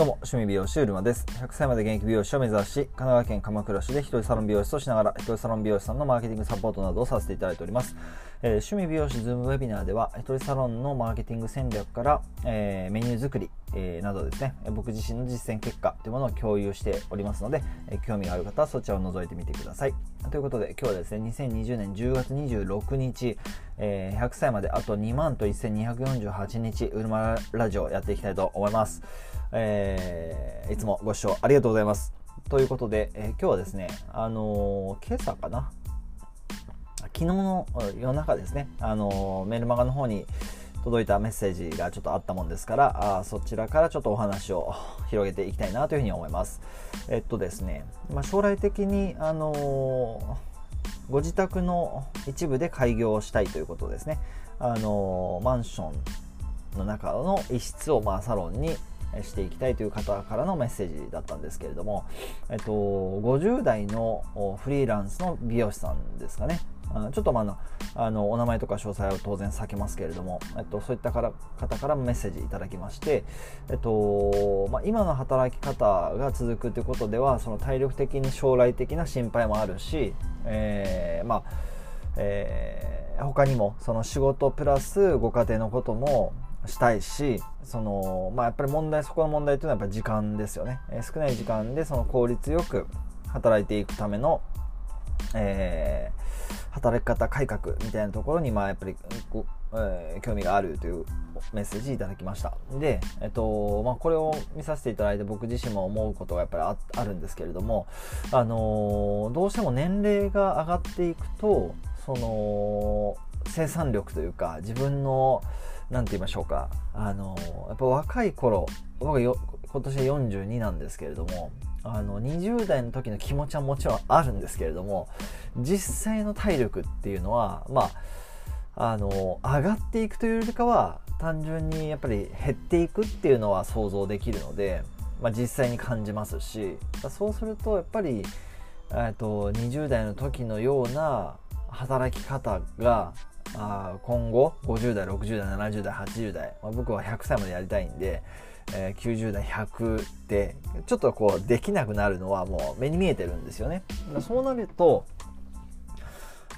どうも、趣味美容師うるまです。100歳まで現役美容師を目指し、神奈川県鎌倉市で一人サロン美容師としながら、一人サロン美容師さんのマーケティングサポートなどをさせていただいております。えー、趣味美容師ズームウェビナーでは、一人サロンのマーケティング戦略から、えー、メニュー作り、えー、などですね、僕自身の実践結果というものを共有しておりますので、え興味がある方はそちらを覗いてみてください。ということで、今日はですね、2020年10月26日、え100歳まであと2万と1248日、ウルマラジオやっていきたいと思います。えー、いつもご視聴ありがとうございます。ということで、えー、今日はですね、あのー、今朝かな？昨日の夜中ですね、あのメルマガの方に届いたメッセージがちょっとあったもんですからあそちらからちょっとお話を広げていきたいなというふうに思います。えっとですね、まあ、将来的に、あのご自宅の一部で開業したいということですね。あのマンションの中の一室をまあサロンにしていきたいという方からのメッセージだったんですけれども、えっと、50代のフリーランスの美容師さんですかね。ちょっとまああのお名前とか詳細は当然避けますけれども、えっと、そういったから方からメッセージいただきまして、えっとまあ、今の働き方が続くということではその体力的に将来的な心配もあるし、えー、まあえー、他にもその仕事プラスご家庭のこともしたいしその、まあ、やっぱり問題そこの問題というのはやっぱり時間ですよね、えー、少ない時間でその効率よく働いていくための、えー、働き方改革みたいなところに、まあ、やっぱりえー、興味があるというメッセージいただきました。で、えっとまあ、これを見させていただいて僕自身も思うことがやっぱりあるんですけれども、あのー、どうしても年齢が上がっていくとその生産力というか自分の何て言いましょうか。あのやっぱ若い頃僕よ今年42なんですけれどもあの20代の時の気持ちはもちろんあるんですけれども実際の体力っていうのはまああの上がっていくというよりかは単純にやっぱり減っていくっていうのは想像できるので、まあ、実際に感じますしそうするとやっぱりと20代の時のような働き方があ今後50代60代70代80代、まあ、僕は100歳までやりたいんで、えー、90代100でちょっとこうできなくなるのはもう目に見えてるんですよね。そうなると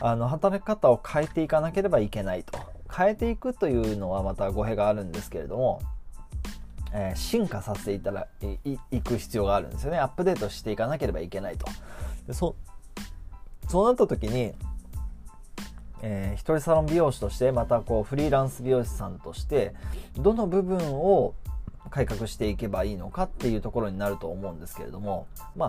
あの働き方を変えていかなければいけないと。変えていくというのはまた語弊があるんですけれども、えー、進化させていたらいいく必要があるんですよね。アップデートしていかなければいけないと。でそそうなった時にえー、一人サロン美容師としてまたこうフリーランス美容師さんとしてどの部分を改革していけばいいのかっていうところになると思うんですけれどもま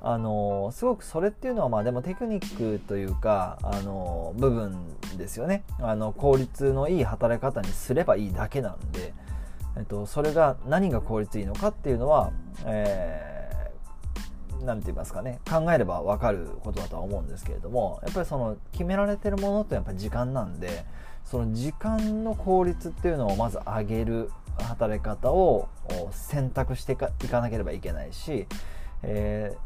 ああのー、すごくそれっていうのはまあでもテクニックというか、あのー、部分ですよね。あの効率のいい働き方にすればいいだけなんで、えっと、それが何が効率いいのかっていうのは、えー何て言いますかね考えれば分かることだとは思うんですけれどもやっぱりその決められてるものってやっぱ時間なんでその時間の効率っていうのをまず上げる働き方を選択していかなければいけないし、え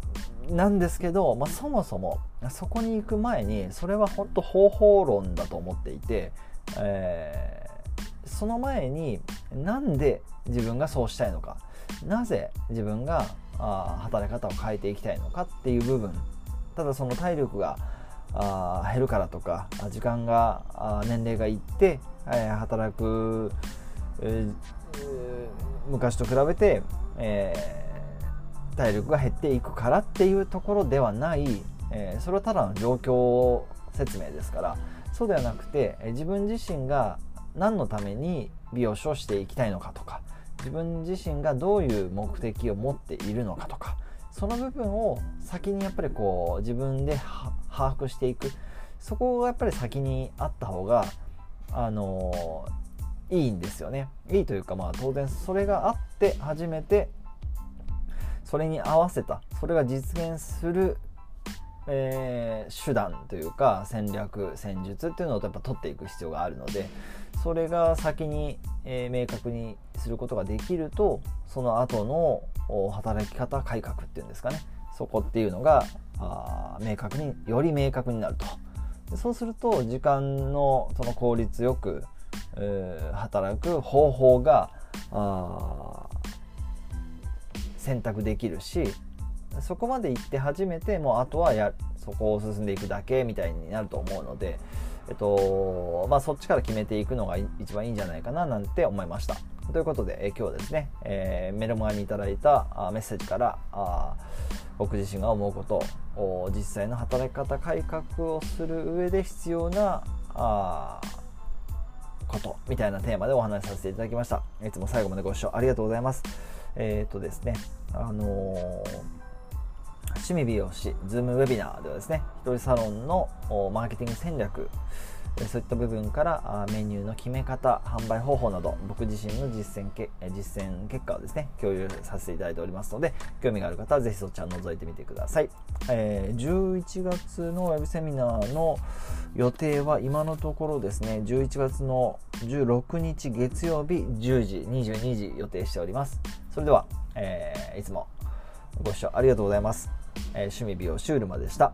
ー、なんですけど、まあ、そもそもそこに行く前にそれは本当方法論だと思っていて、えー、その前になんで自分がそうしたいのかなぜ自分があ働き方を変えていきたいのかっていう部分。ただその体力があ減るからとか時間があ年齢がいって、えー、働く、えー、昔と比べて、えー、体力が減っていくからっていうところではない、えー、それはただの状況説明ですから。そうではなくて自分自身が何のために美容師をしていきたいのかとか自分自身がどういう目的を持っているのかとかその部分を先にやっぱりこう自分で把握していく。そこがやっぱり先にあった方があのいいんですよね。いいというかまあ当然それがあって初めてそれに合わせたそれが実現する、えー、手段というか戦略戦術っていうのをやっぱ取っていく必要があるのでそれが先に、えー、明確にすることができるとその後の働き方改革っていうんですかね。そこっていうのがあ明確により明確になると。そうすると時間のその効率よく、えー、働く方法が選択できるしそこまで行って初めてもうあとはやそこを進んでいくだけみたいになると思うので、えっとまあ、そっちから決めていくのが一番いいんじゃないかななんて思いました。ということで、え今日はですね、えー、メルマガにいただいたあメッセージからあ僕自身が思うことを実際の働き方改革をする上で必要なあことみたいなテーマでお話しさせていただきました。いつも最後までご視聴ありがとうございます。えっ、とですね、あのー趣味美容師、ズームウェビナーではですね、一人サロンのマーケティング戦略、そういった部分からメニューの決め方、販売方法など、僕自身の実践け実践結果をですね、共有させていただいておりますので、興味がある方はぜひそちら覗いてみてください。えー、11月のウェブセミナーの予定は今のところですね、11月の16日月曜日10時、22時予定しております。それでは、えー、いつもご視聴ありがとうございます。えー、趣味美容シュールマでした。